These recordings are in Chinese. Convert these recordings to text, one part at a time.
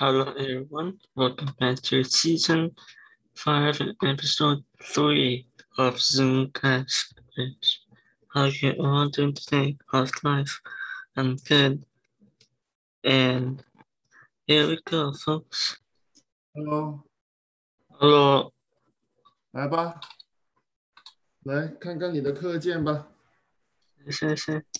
Hello everyone, welcome back to season five, episode three of Zoomcast. How you all doing today? How's life? I'm good. And here we go, folks. Hello， Hello，来吧，来看看你的课件吧。谢谢。你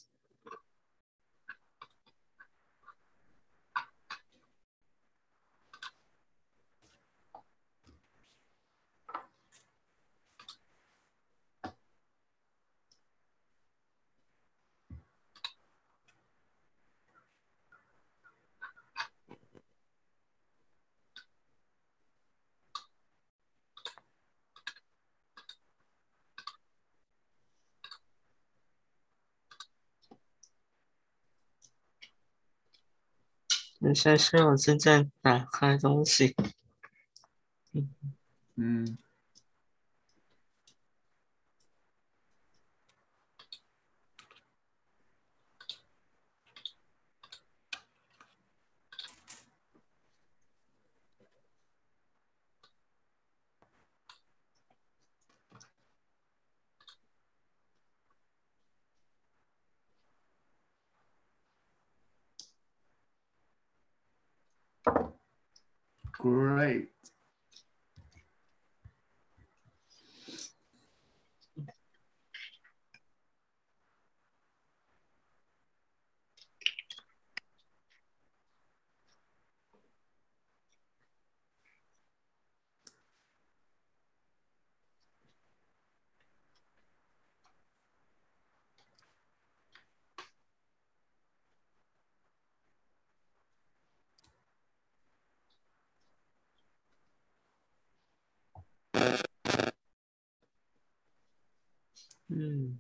现在是我正在打开东西。嗯，嗯嗯，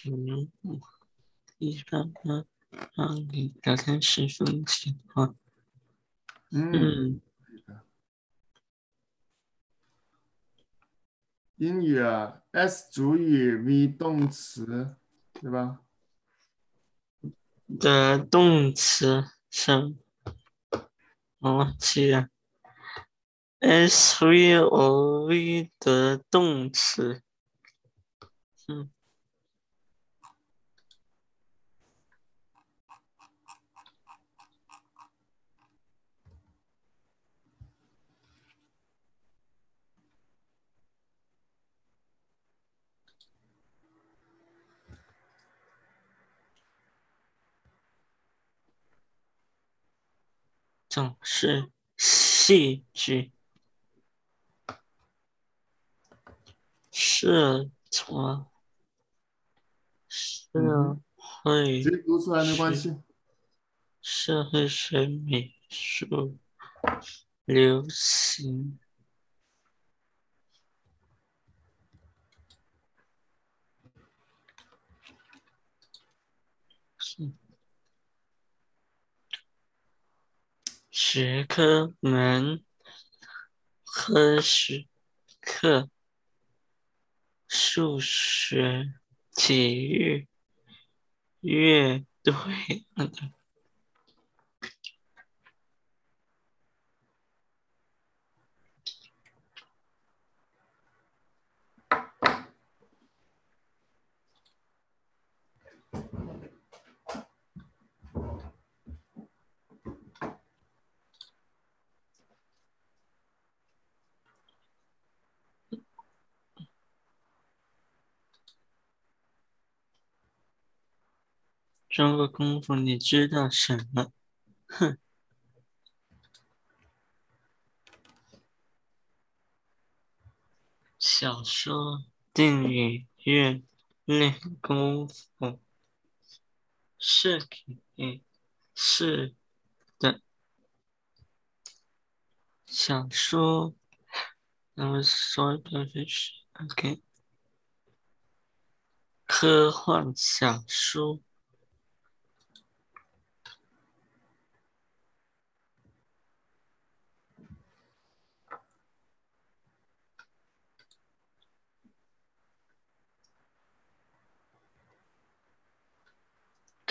屏幕一般呢，让你聊天十分喜欢。嗯，嗯，英语啊，S 主语 V 动词，对吧？的动词是，我忘记了。S V O V 的动词，嗯，总是戏剧，社团，社嗯会直接读出来没关系。社会学美术流行是学科门科学课数学体育乐队中国功夫你知道什么？哼。小说电影院练功夫是肯定是的。小说那么说的就是 ok 科幻小说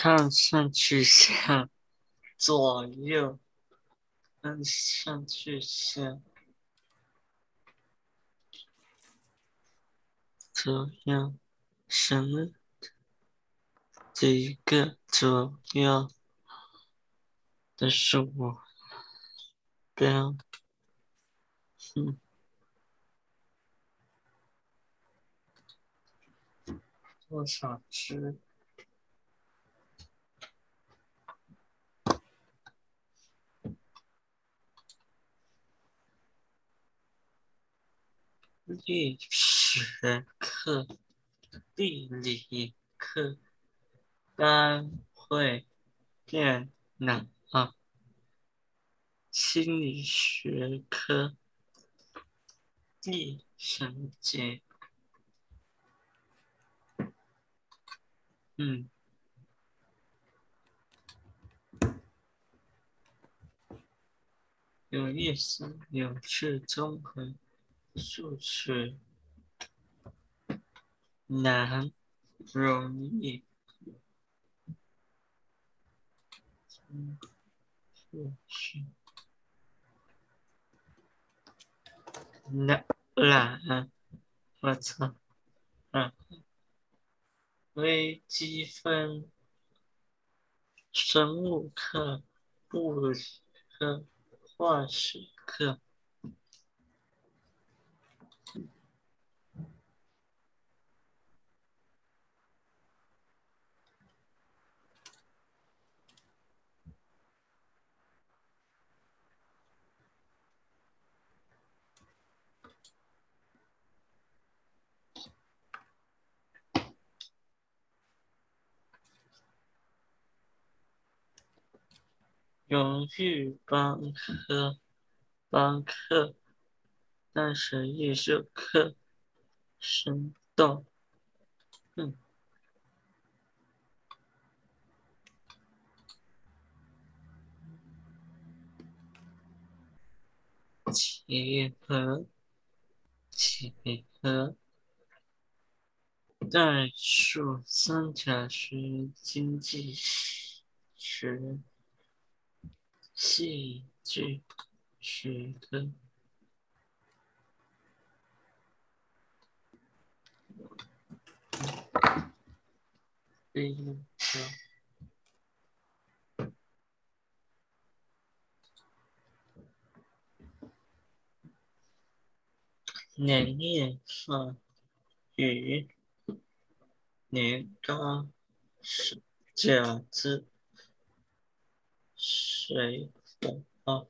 看上去像左右，看上去像左右，什么？几个左右的数标，嗯，多少只？历史课、地理课单会电脑、心理学科第三节。嗯，有意思，有趣，综合。数学难容易，数学难难，我操，啊，微积分、生物课、物理课、化学课。荣誉班科班课，但是艺术课生动，嗯，几何，几何代数三角学经济学。戏剧学科，第一个年夜饭与年糕是饺子。水果，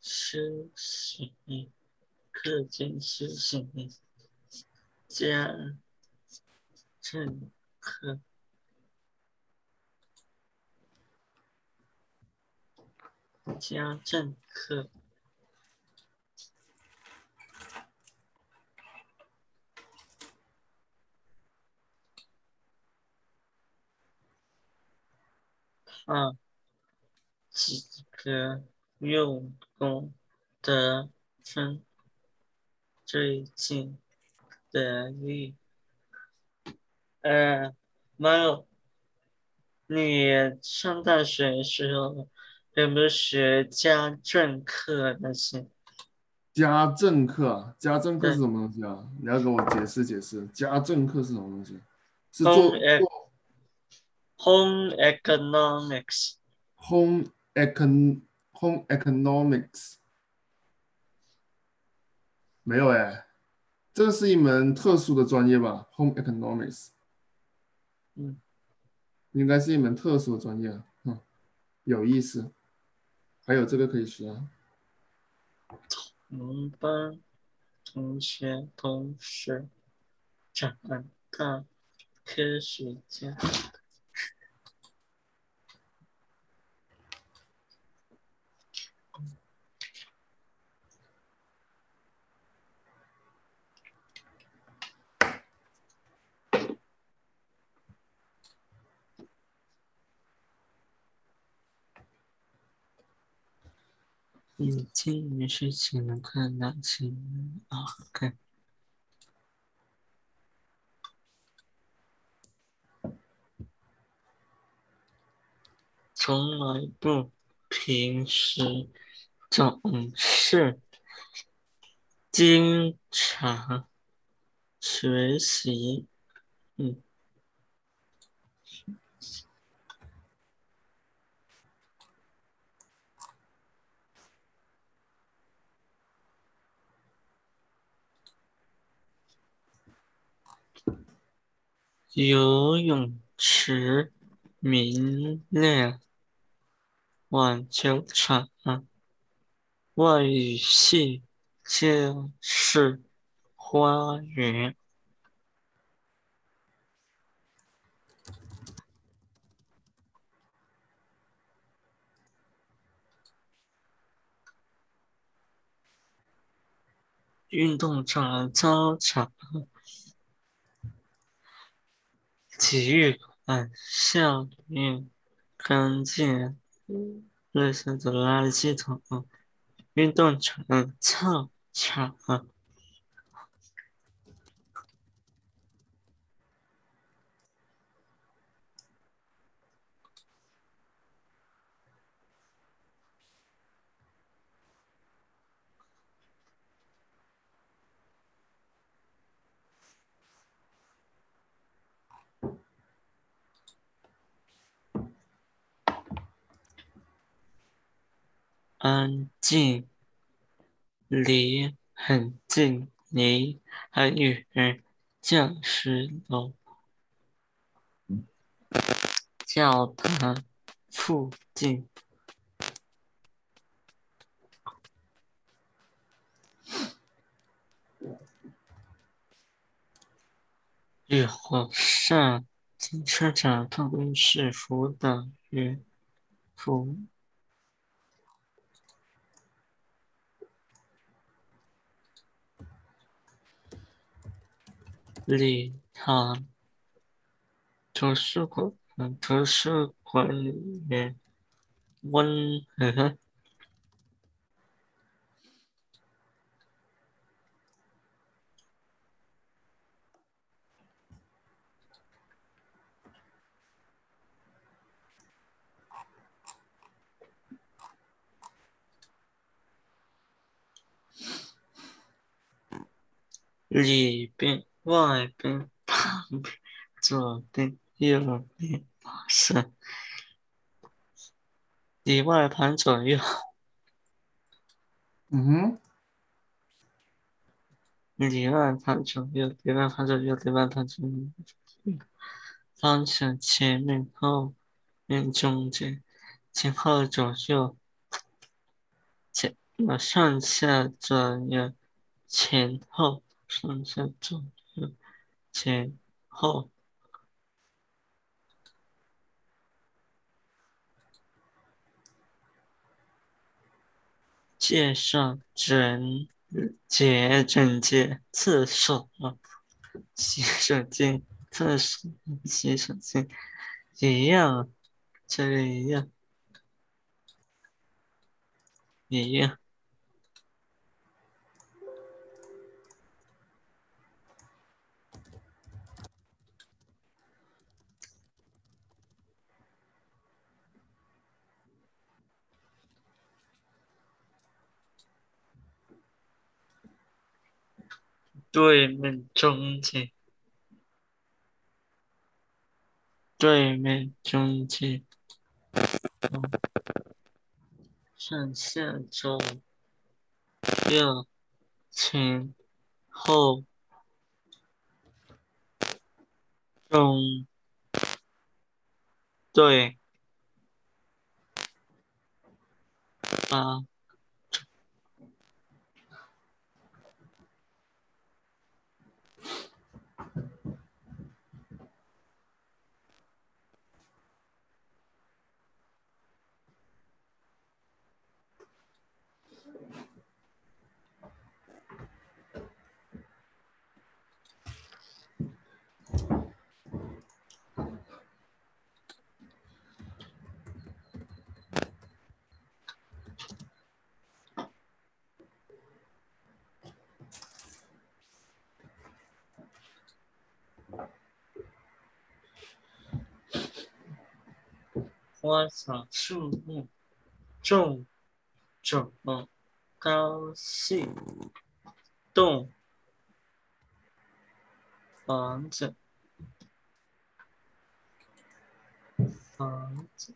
休息，课间休息，家政课，家政课。啊，几个用功的分最近的例，呃，没有，你上大学时候有没有学家政课那些？家政课，家政课是什么东西啊？你要给我解释解释，家政课是什么东西？是做做。home economics home econ home economics 没有哎，这是一门特殊的专业吧？home economics，嗯，应该是一门特殊的专业，嗯，有意思，还有这个可以学啊，同班同学同学，讲班。科学家。你今年是只能看两清啊？看，从来不平时总是经常学习，嗯。游泳池明亮，网球场外语系教室花园，运动场操场。体育馆、校园、干净、卫生的垃圾桶、运动场、操场。安静，离很近，离很远。教室楼，教堂附近，绿火上停车场，办公室，辅导员，辅。礼堂、图书馆、图书馆里面温和。里边。外边、旁边、左边、右边、马上，里外盘左右。嗯哼。里外盘左右，里外盘左右，里外盘左右。方向前面、后面、中间、前后左右、前上下左右、前后上下左。前后介绍整洁整洁厕所洗手间厕所洗手间一样，这个一样，一样。对面中间，对面中间，上下左右前后。中。对，八。花草树木种种高兴动房子。房子。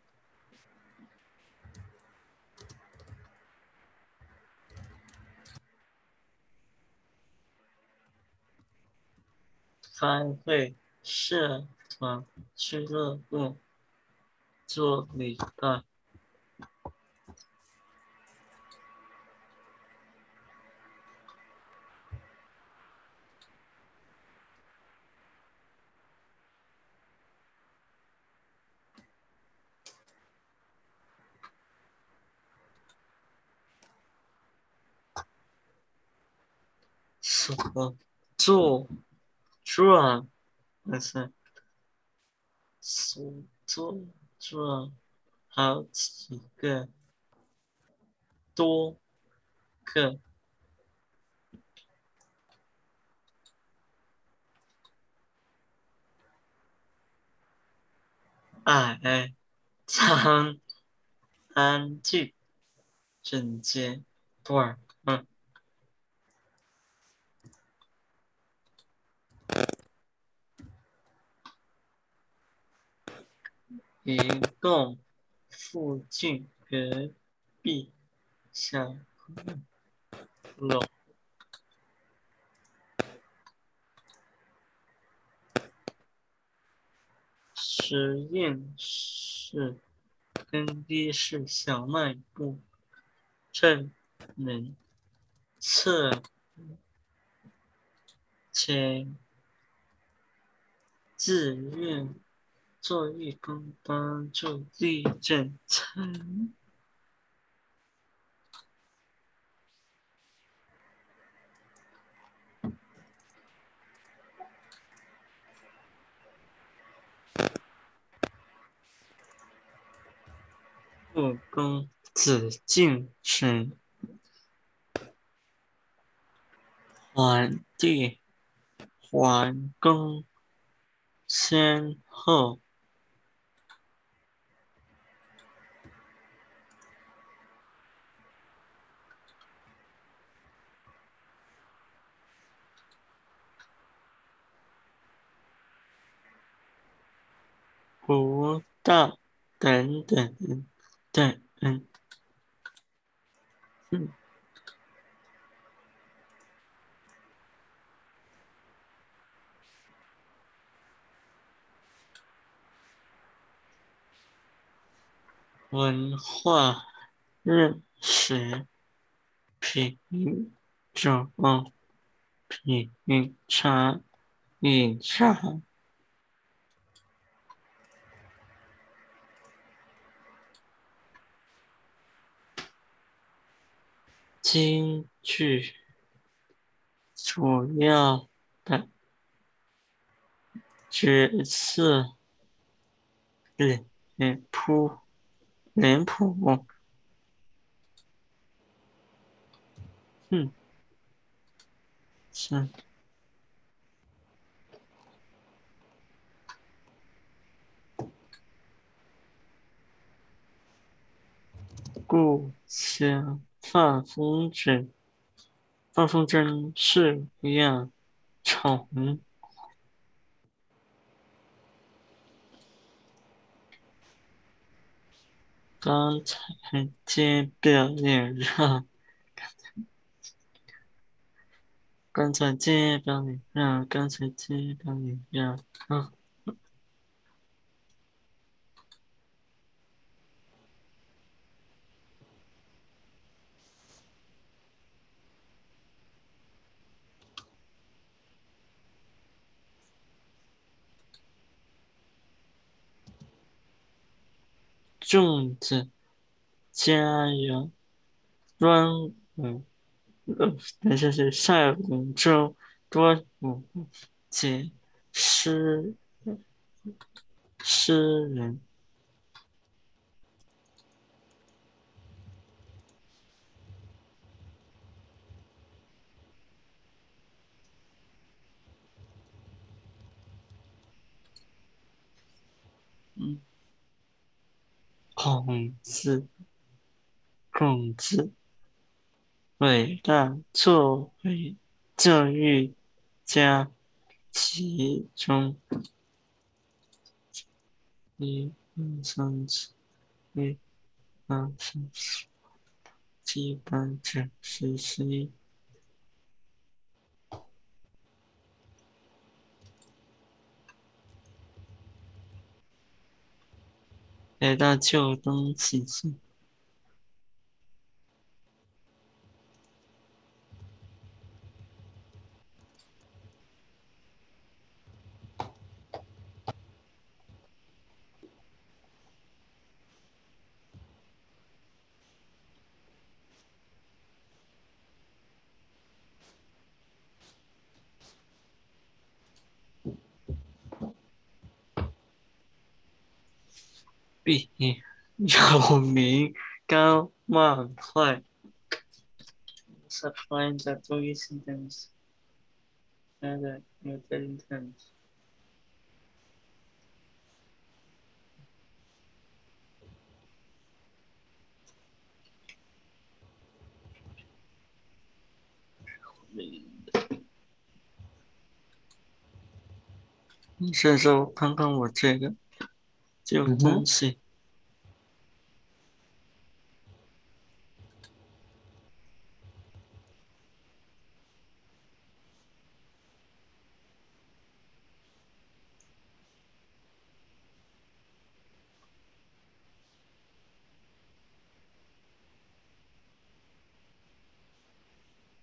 开会社团俱乐部。做礼拜什么做转还是所做好几个多个。矮长安静整洁短嗯一栋附近隔壁小楼实验室更衣室小卖部证人测前自愿做义工帮助地震残故宫紫禁城皇帝皇宫先后不到等等等嗯。嗯文化认识品种品尝饮茶。京剧主要的角色脸脸谱脸谱嗯是故乡放风筝，放风筝是样虫。刚才接表演让，刚才接表演让，刚才接表演让，啊。粽子，加油，端午，呃，等下是下五周端午节，诗诗人，嗯，孔子，孔子，伟大作为教育家，其中一二三四一二三四七八九十十一。来到秋冬季节。B 有名高慢快。Subline that three sentence. Another new sentence. 你先说看看我这个旧东西。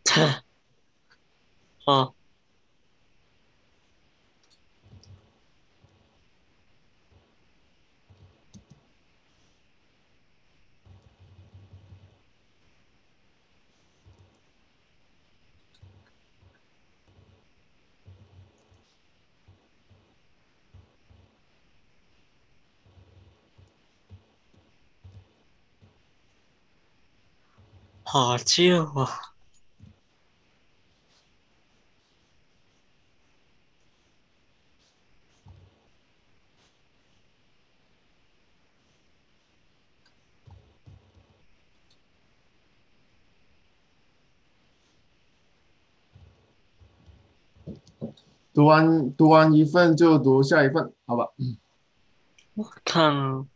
切，好。好旧啊！读完读完一份就读下一份，好吧？我看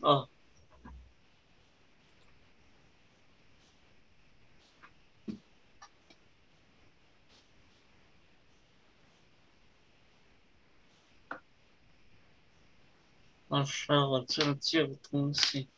啊，我说我这旧东西。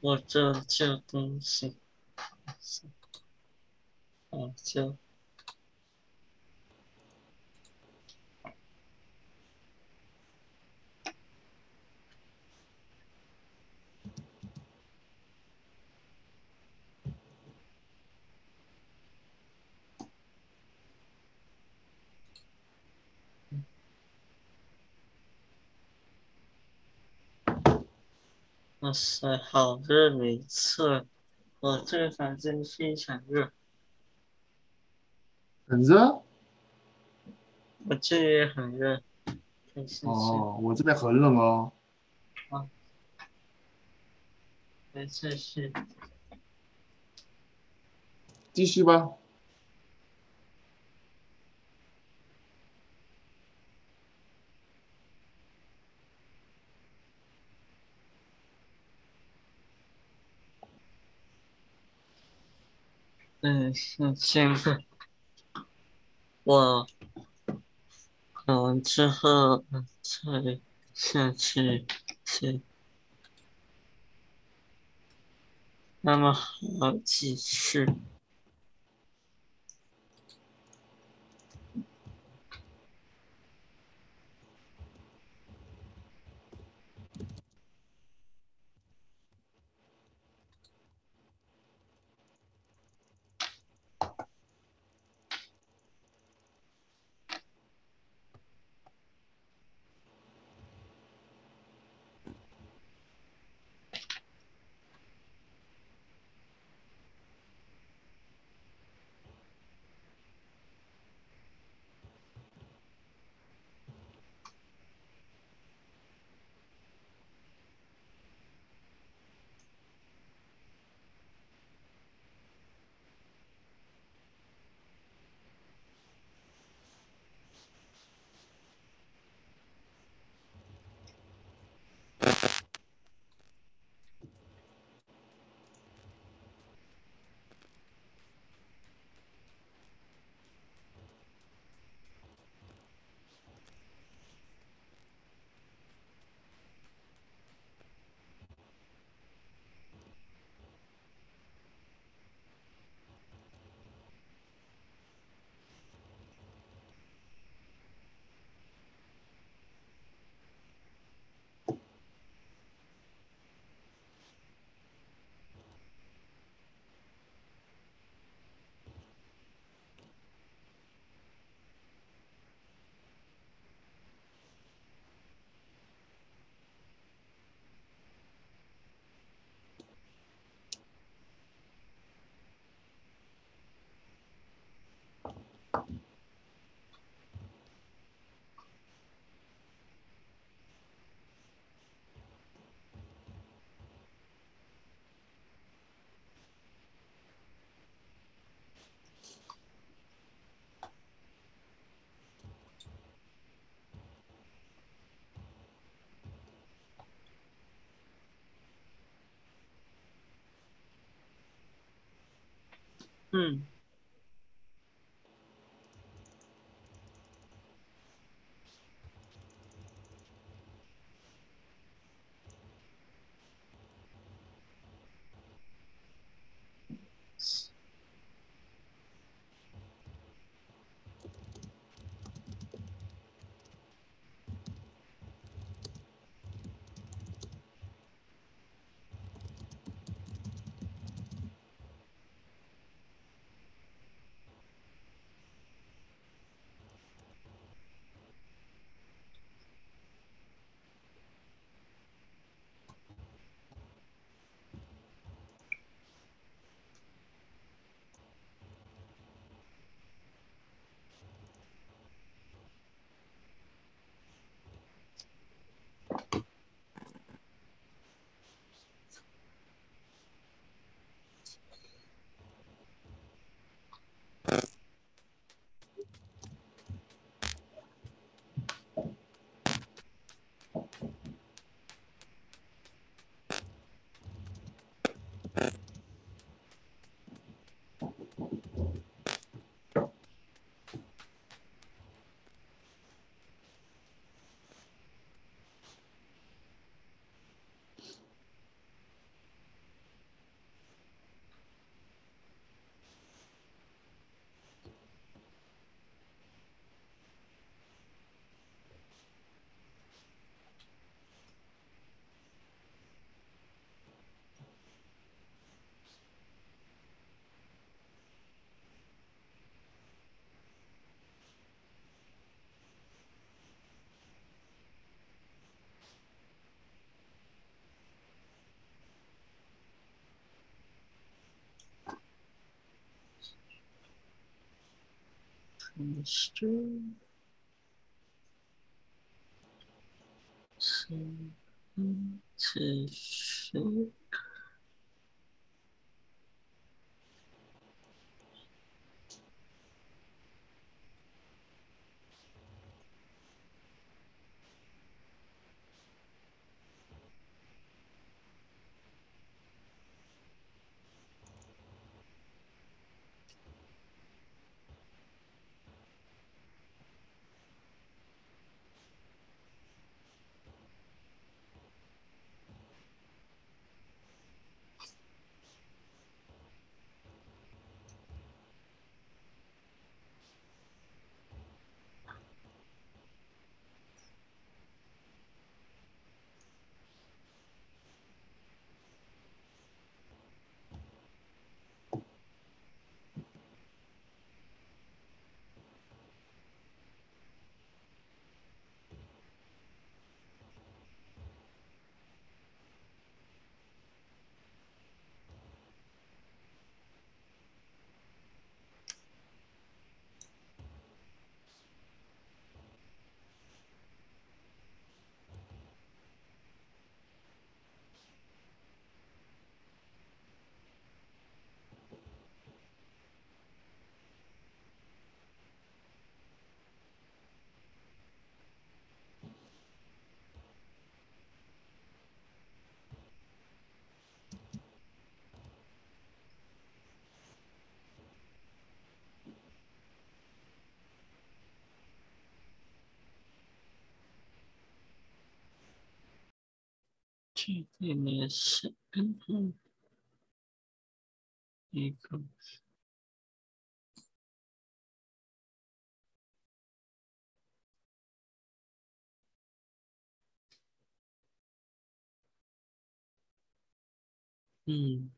我这旧东西，我就。哇塞，好热，没错，我这个房间非常热，很热我这里也很热，哦，我这边很冷哦。没事是，继续吧。嗯，是现在，我考完之后嗯再下去去，那么好几次。嗯。from the stream. Something to soak. To give me a second. Hmm.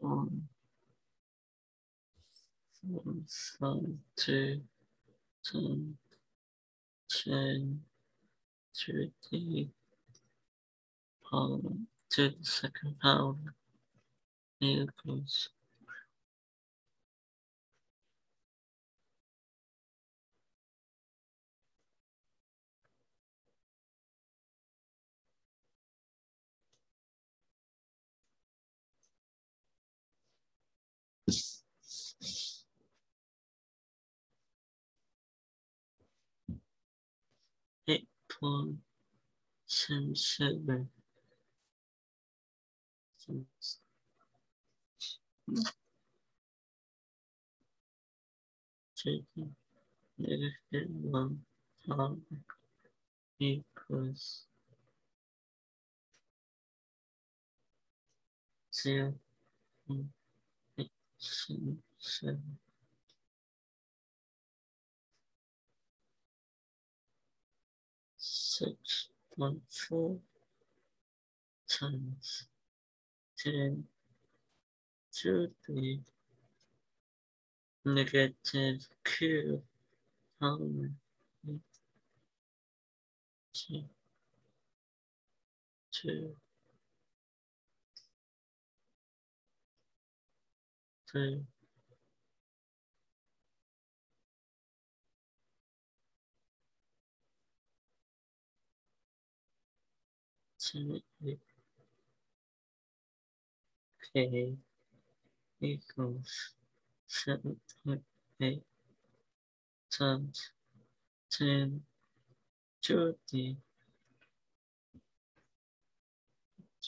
one four five two ten ten to the to the second power equals for some server. Taking the one pound equals zero seven. 6.4 times 10 to the negative q element. Two, two, three, k equals 7.8 times 10 to the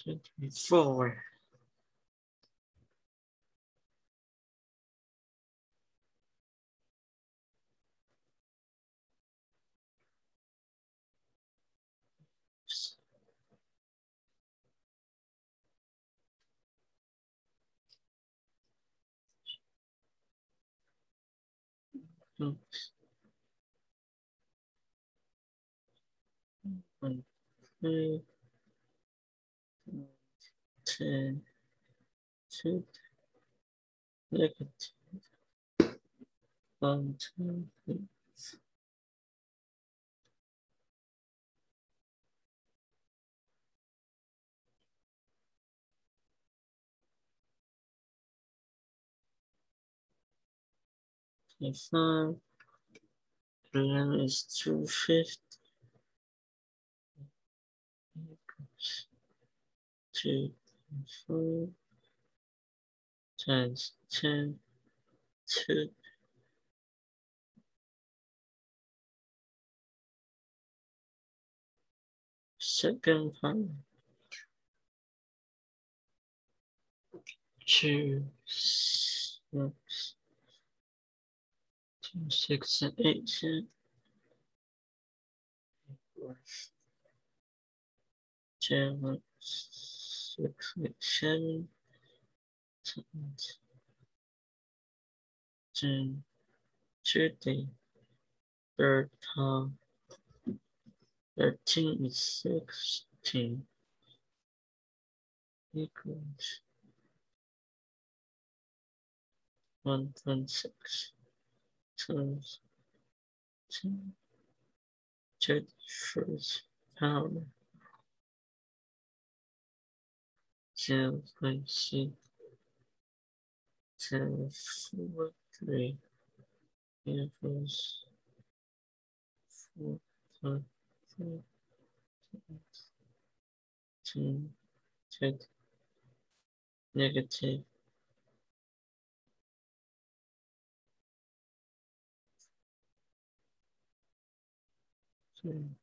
24. One, one, two, three, 25. Gram is 250. times 10 2 second part two six six and eight ten seven six eight seven. Times ten thirty third thirteen is sixteen. Equals one point six Churchford's pound. Two point six. Two four three. Equals four five four two negative. see.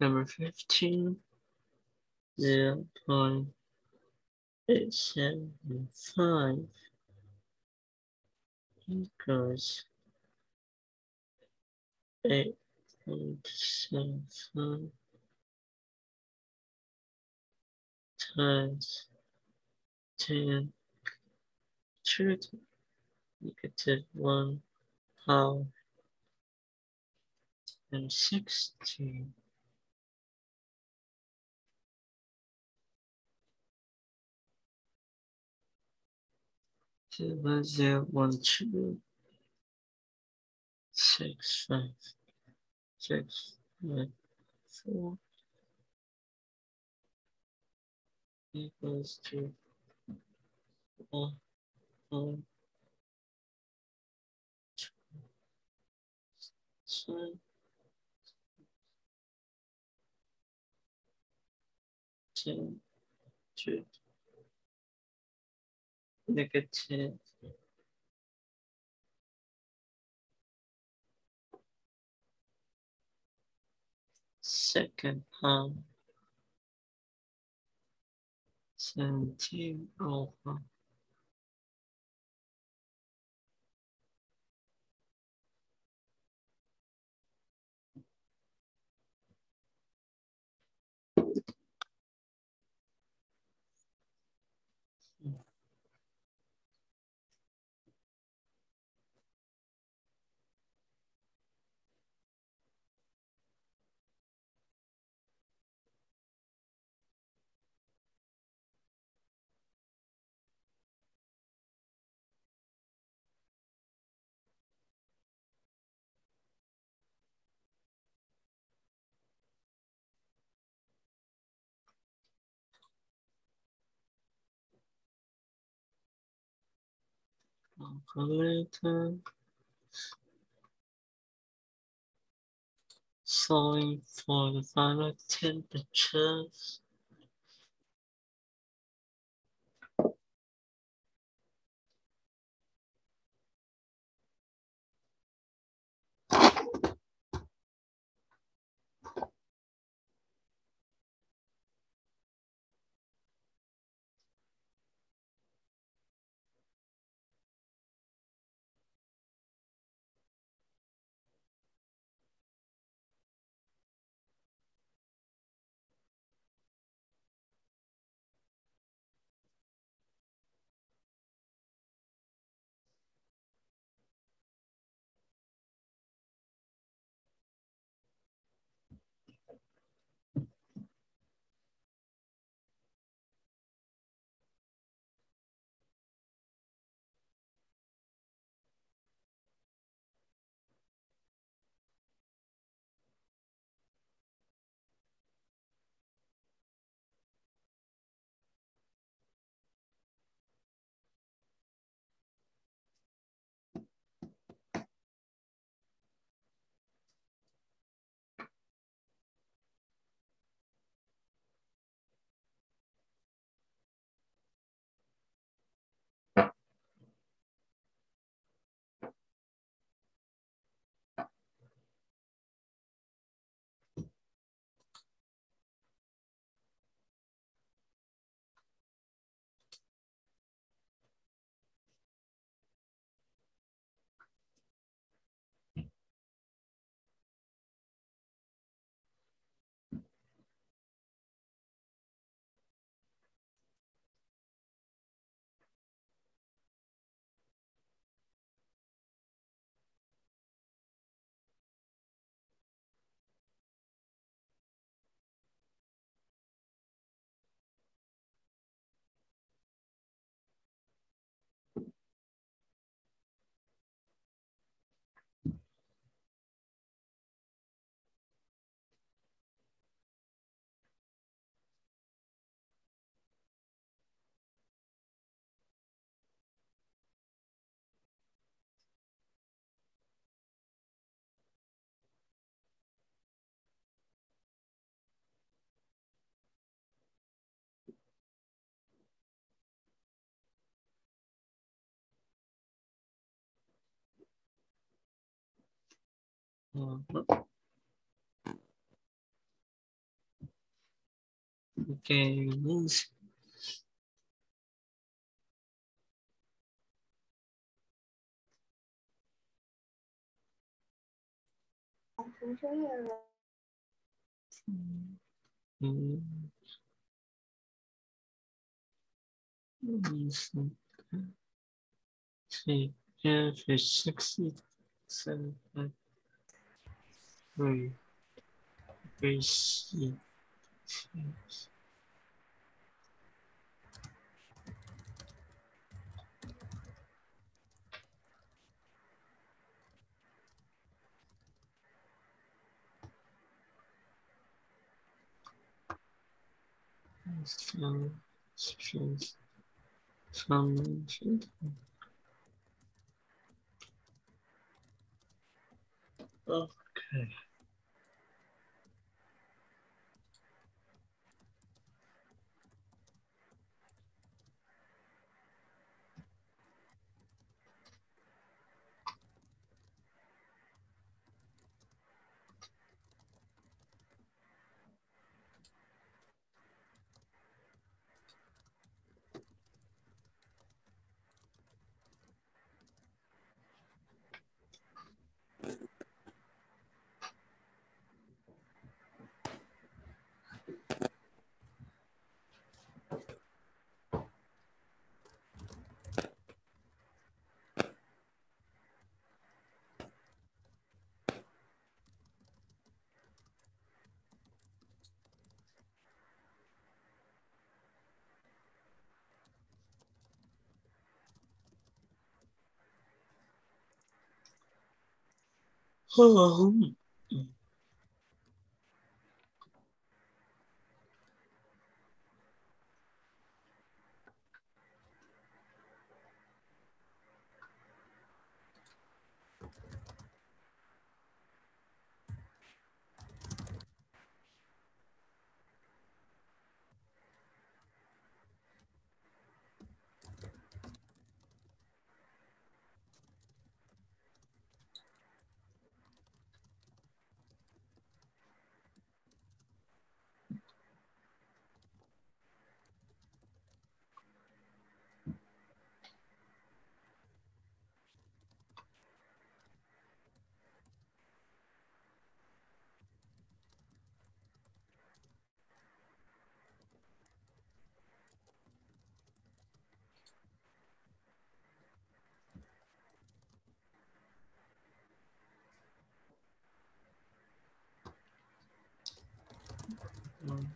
number 15, 0.875 equals 8.75 times 10 to negative 1 power and 16. Sixteen. Zero zero one two six five six nine four equals to one one two 那个解 second half seventeen over calculator solving for the final temperatures okay, means 嗯嗯，嗯是，是 F sixty seven three, Okay. 哦，嗯，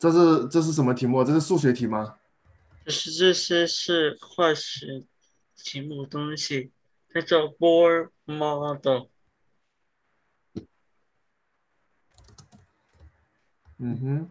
这是这是什么题目？这是数学题吗？就是这些是化学题目东西，它叫 Bohr model。嗯哼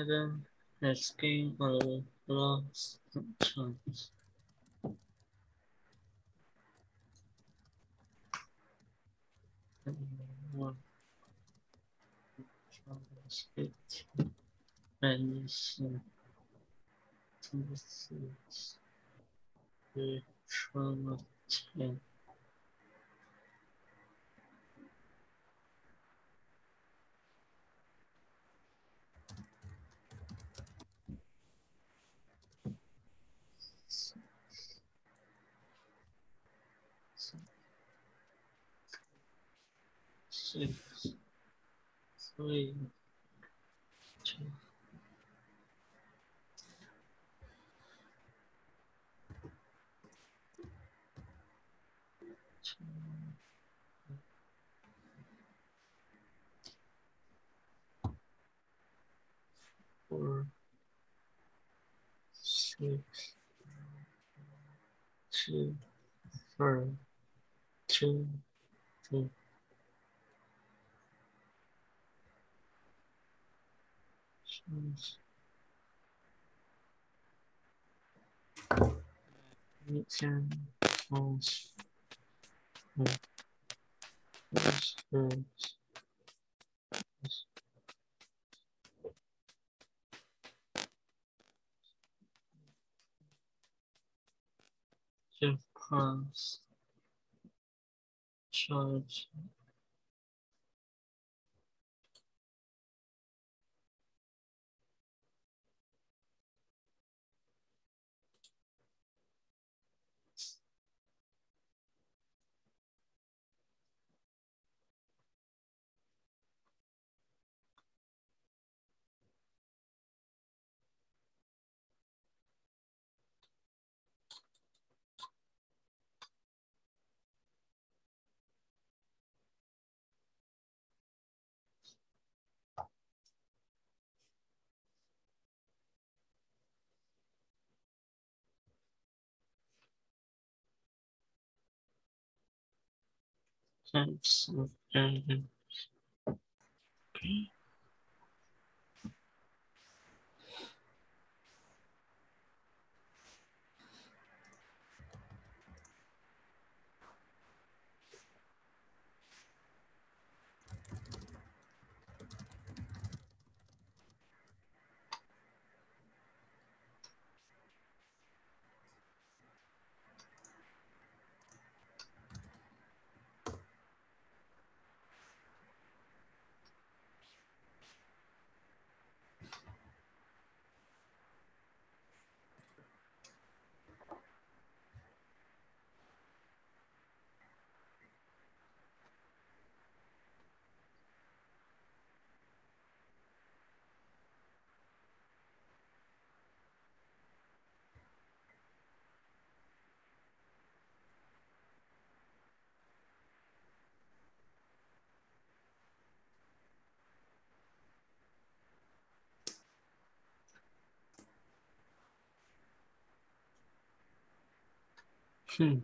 Canada has gained or lost chance. Medicine. This the trauma 10. Six, three, two, four, six, two, four, two, two. 你先，嗯，嗯，嗯，嗯。Give class charge of. Okay. 嗯。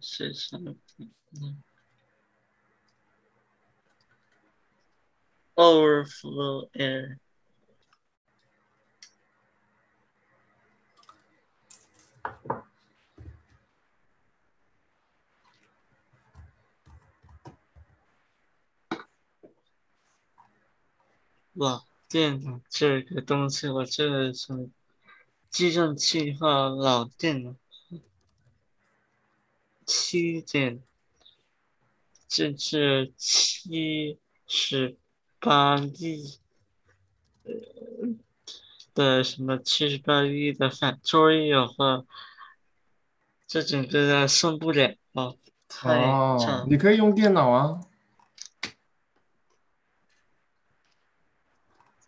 是什么？嗯，overflow air。老电脑这个东西，我这个是计算器和老电脑。七点，这是七十八亿，的什么七十八亿的反作业和，这整个的送不了，太哦，你可以用电脑啊。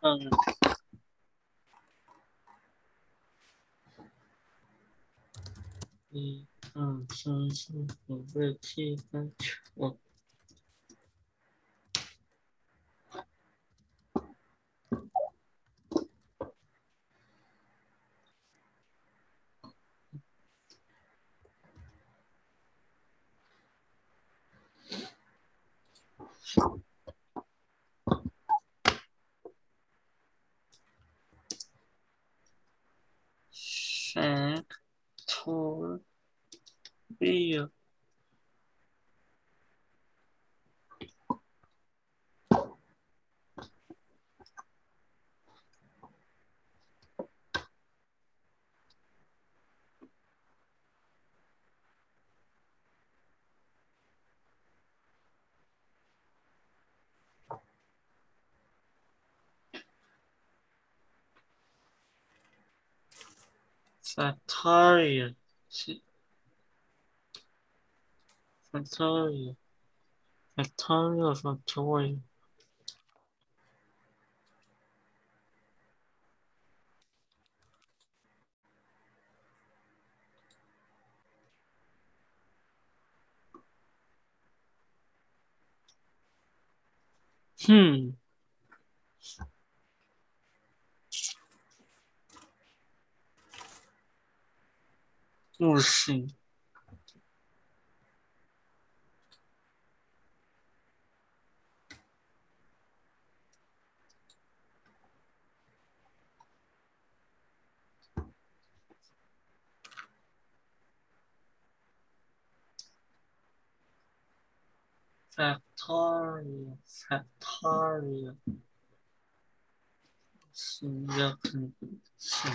嗯。嗯。二三四五六七八九。Damn. Sagittarius. Factorial. Factorial factorial. Hmm. 不行。Factoria, Factoria，是要看是，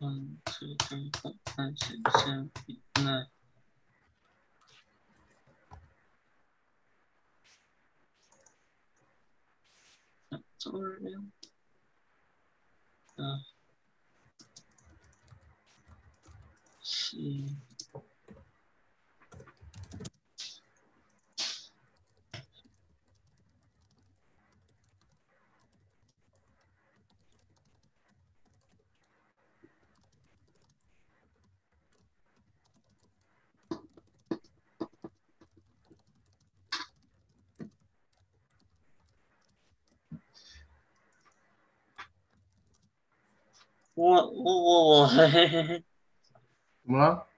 嗯。嗯，是跟反方向相比，那反作用，啊，是。我我我我怎么了？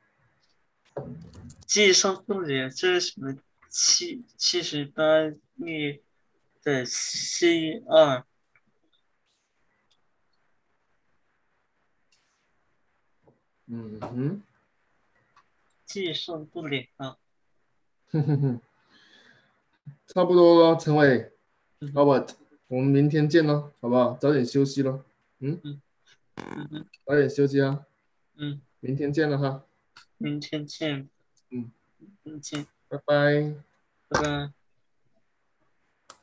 计算不了，这是什么七七十八亿的 C 二？嗯哼，计算不了。哼哼哼，差不多了，陈伟嗯，Robert，我们明天见了，好不好？早点休息了，嗯，嗯哼，早点休息啊，嗯，明天见了哈，明天见。嗯，明天见，拜拜。拜拜。